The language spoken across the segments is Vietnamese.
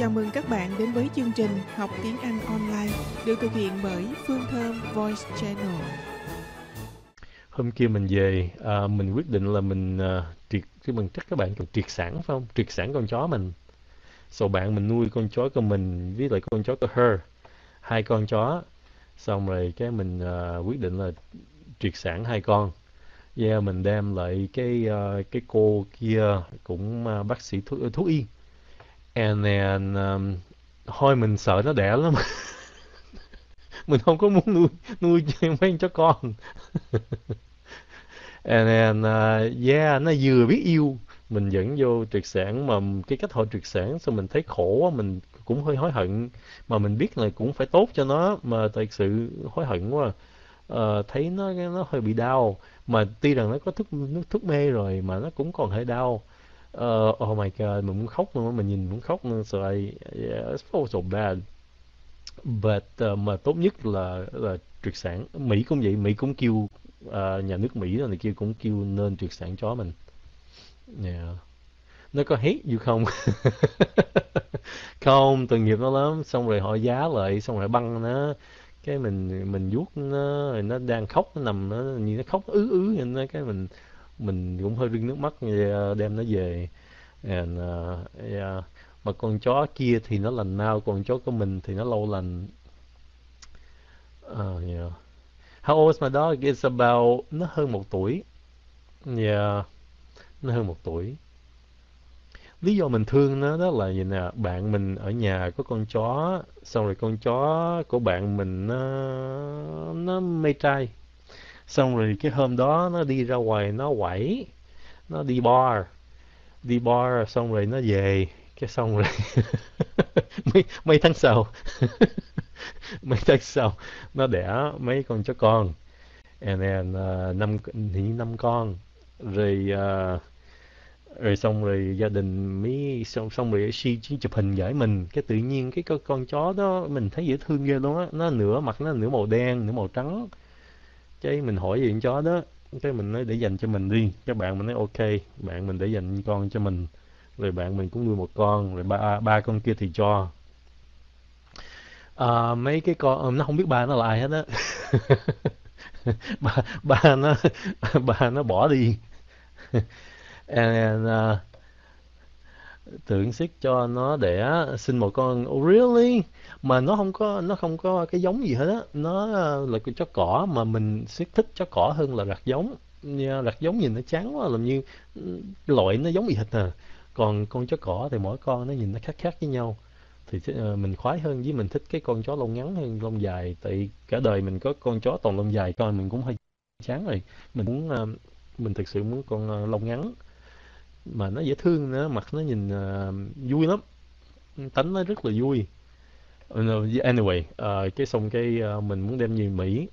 Chào mừng các bạn đến với chương trình Học tiếng Anh online được thực hiện bởi Phương Thơm Voice Channel. hôm kia mình về à, mình quyết định là mình à, triệt chứ mình chắc các bạn còn triệt sản phải không? Triệt sản con chó mình. Sau bạn mình nuôi con chó của mình với lại con chó của her hai con chó. Xong rồi cái mình à, quyết định là triệt sản hai con. Yeah, mình đem lại cái uh, cái cô kia cũng uh, bác sĩ thuốc thuốc y and then um, thôi mình sợ nó đẻ lắm. Mình không có muốn nuôi nuôi mấy con chó con. And then, uh, yeah, nó vừa biết yêu mình dẫn vô triệt sản mà cái cách họ triệt sản xong mình thấy khổ quá mình cũng hơi hối hận. Mà mình biết là cũng phải tốt cho nó mà thật sự hối hận quá. Uh, thấy nó nó hơi bị đau. Mà tuy rằng nó có thuốc thuốc mê rồi mà nó cũng còn hơi đau. Ờ, oh my god mình muốn khóc luôn á, mình nhìn muốn khóc luôn so I, yeah, it's so so bad. But uh, mà tốt nhất là là triệt sản. Mỹ cũng vậy Mỹ cũng kêu uh, nhà nước Mỹ rồi này kia cũng kêu nên triệt sản chó mình. Yeah. nó có hate you không? Không tội nghiệp nó lắm xong rồi họ giá lại xong rồi băng nó. Cái mình mình vuốt nó rồi nó đang khóc nó nằm nó như nó khóc ứ ứ nên nó cái mình mình cũng hơi rưng nước mắt ờ, đem nó về and uh, yeah. mà con chó kia thì nó lành mau còn chó của mình thì nó lâu lành uh, yeah. How old is my dog? It's about nó hơn một tuổi. Yeah, nó hơn một tuổi. Lý do mình thương nó đó là gì nè, bạn mình ở nhà có con chó, xong rồi con chó của bạn mình nó nó mê trai. Xong rồi cái hôm đó nó đi ra ngoài nó quẩy, nó đi bar, đi bar xong rồi nó về, cái xong rồi mấy mấy tháng sau mấy tháng sau nó đẻ mấy con chó con. And then uh, năm thì năm con. Rồi uh, rồi xong rồi gia đình mới xong xong rồi si chụp hình gửi mình. Cái tự nhiên cái con, con chó đó mình thấy dễ thương ghê luôn á. Nó nửa mặt nó nửa màu đen nửa màu trắng cái mình hỏi gì con chó đó cái mình nói để dành cho mình đi. Các bạn mình nói ok bạn mình để dành con cho mình. Rồi bạn mình cũng nuôi một con rồi ba ba con kia thì cho. À, mấy cái con ờ, nó không biết ba nó là ai hết á. Ba ba nó ba nó bỏ đi. And, uh, tưởng siết cho nó đẻ sinh một con. Oh, really? Mà nó không có nó không có cái giống gì hết á. Nó ờ, là con chó cỏ mà mình siết thích chó cỏ hơn là rạc giống. Rạc giống nhìn nó chán quá làm như loại nó giống gì hết à. Còn con chó cỏ thì mỗi con nó nhìn nó khác khác với nhau. Thì ờ, mình khoái hơn với mình thích cái con chó lông ngắn hơn lông dài. Tại cả đời mình có con chó toàn lông dài coi mình cũng hơi chán rồi. Mình muốn ờ, mình thực sự muốn con lông ngắn mà nó dễ thương nữa mặt nó nhìn uh, vui lắm. Tánh nó rất là vui. Ờ, anyway uh, cái xong cái uh, mình muốn đem về Mỹ.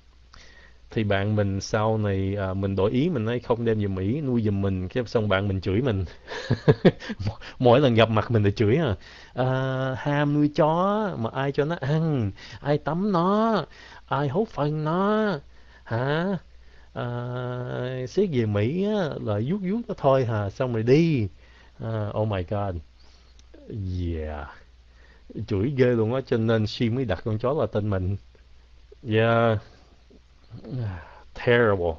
Thì bạn mình sau này à, mình đổi ý mình nói không đem về Mỹ nuôi giùm mình cái xong bạn mình chửi mình. Mỗi lần gặp mặt mình thì chửi à, à ham nuôi chó mà ai cho nó ăn ai tắm nó ai hốt phân nó hả? À, xét về Mỹ á, là vuốt vuốt nó thôi hà xong rồi đi. À, oh my god. Yeah. Chửi ghê luôn á cho nên Sim mới đặt con chó là tên mình. Yeah. Terrible.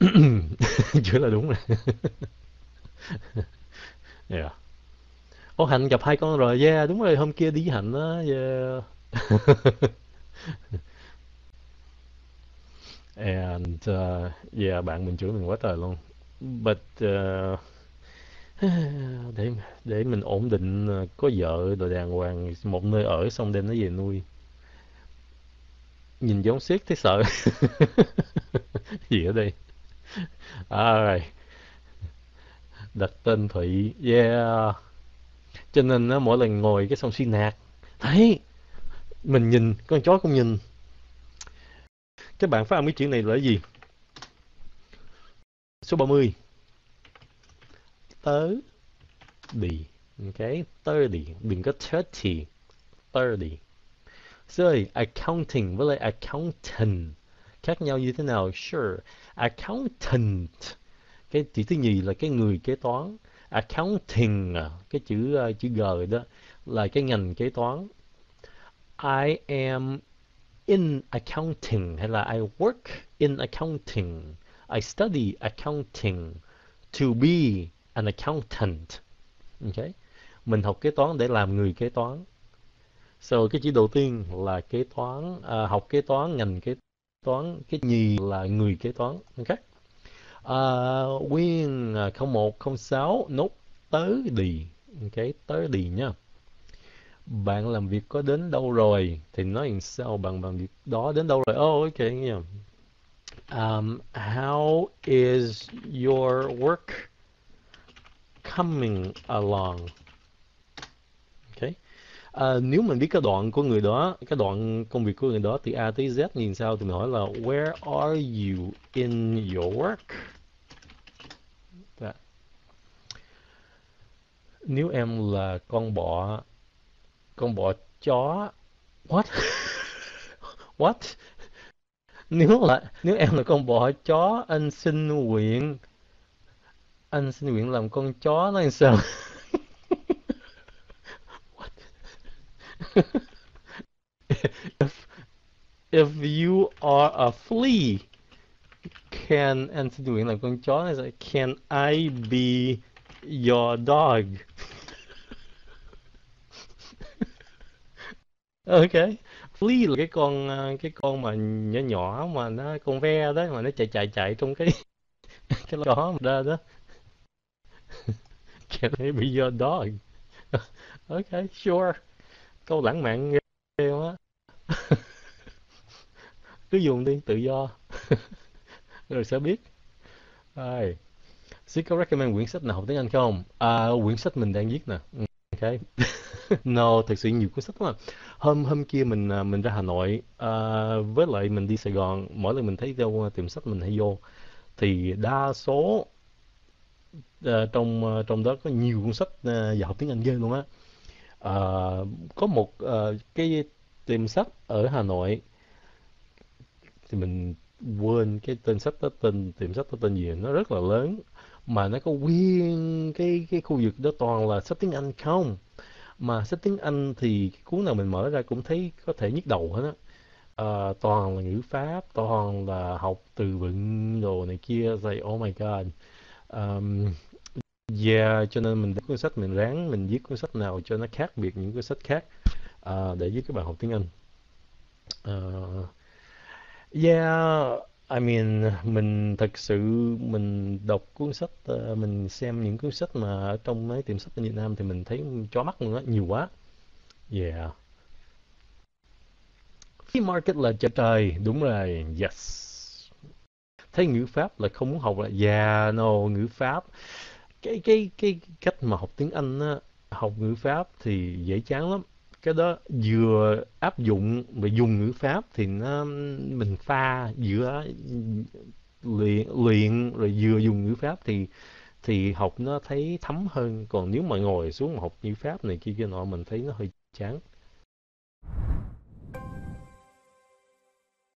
Chửi là đúng rồi. Yeah. Ô Hạnh gặp hai con rồi, yeah, đúng rồi, hôm kia đi với Hạnh á, yeah. And uh, yeah, bạn mình chửi mình quá trời luôn. But uh, để để mình ổn định uh, có vợ rồi đàng hoàng một nơi ở xong đem nó về nuôi. Nhìn giống siết thấy sợ. Gì ở đây? Alright, đặt tên Thụy. Yeah. Cho nên á, mỗi lần ngồi cái xong suy nạt. Thấy, mình nhìn, con chó cũng nhìn. Các bạn phát âm cái chữ này là cái gì? Số 30. Tớ đi. Ok, 30. Đừng có 30. 30. Rồi, accounting với lại accountant. Khác nhau như thế nào? Sure. Accountant. Cái chữ thứ nhì là cái người kế toán. accounting cái chữ uh, chữ G đó là cái ngành kế toán I am in accounting hay là I work in accounting. I study accounting to be an accountant. Okay? Mình học kế toán để làm người kế toán. So cái chữ đầu tiên là kế toán à, học kế toán ngành kế toán cái nhì là người kế toán. Ok à, uh, nguyên à, không một không sáu nốt tới đi. Ok tới đi nha bạn làm việc có đến đâu rồi? Thì nói làm sao bạn làm việc đó đến đâu rồi? Oh ok nha um, how is your work coming along? À, nếu mình biết cái đoạn của người đó, cái đoạn công việc của người đó từ A tới Z nhìn sao thì mình hỏi là Where are you in your work? Dạ. Nếu em là con bọ, con bọ chó, what? what? Nếu là nếu em là con bọ chó, anh xin nguyện, anh xin nguyện làm con chó nó làm sao? if if you are a flea can anh xin nguyện làm con chó này sẽ can I be your dog Ờ, ok flea là cái con ờ, cái con mà nhỏ nhỏ mà nó con ve đó mà nó chạy chạy chạy trong cái cái lò đó mà ra đó can I be your dog ok sure câu lãng mạn ghê quá cứ dùng đi tự do rồi sẽ biết Rồi. Xin có recommend quyển sách nào học tiếng Anh không? À, quyển sách mình đang viết nè. Ừ, ok. no, thực sự nhiều cuốn sách lắm. Hôm hôm kia mình à, mình ra Hà Nội à, với lại mình đi Sài Gòn, mỗi lần mình thấy đâu tiệm sách mình hay vô thì đa số uh, trong uh, trong đó có nhiều cuốn sách uh, dạy học tiếng Anh ghê luôn á. Uh, có một uh, cái tiệm sách ở Hà Nội thì mình quên cái tên sách đó tên tiệm sách đó tên gì nó rất là lớn mà nó có nguyên cái cái khu vực đó toàn là sách tiếng Anh không mà sách tiếng Anh thì cuốn nào mình mở ra cũng thấy có thể nhức đầu hết á. À, toàn là ngữ pháp toàn là học từ vựng đồ này kia say oh my god. Um, yeah cho nên mình cuốn sách mình ráng mình viết cuốn sách nào cho nó khác biệt những cuốn sách khác uh, để giúp các bạn học tiếng Anh. Uh, Yeah, I mean, mình thật sự mình đọc cuốn sách, ờ, mình xem những cuốn sách mà ở trong mấy tiệm sách ở Việt Nam thì mình thấy chó mắt luôn á, nhiều quá. Yeah. Free market là chợ trời, đúng rồi, yes. Thấy ngữ pháp là không muốn học là, yeah, no, ngữ pháp. Cái cái cái cách mà học tiếng Anh á, học ngữ pháp thì dễ chán lắm cái đó vừa áp dụng và dùng ngữ pháp thì nó, mình pha giữa luyện luyện rồi vừa dùng ngữ pháp thì thì học nó thấy thấm hơn. Còn nếu mà ngồi xuống mà học ngữ pháp này kia kia nọ, mình thấy nó hơi chán.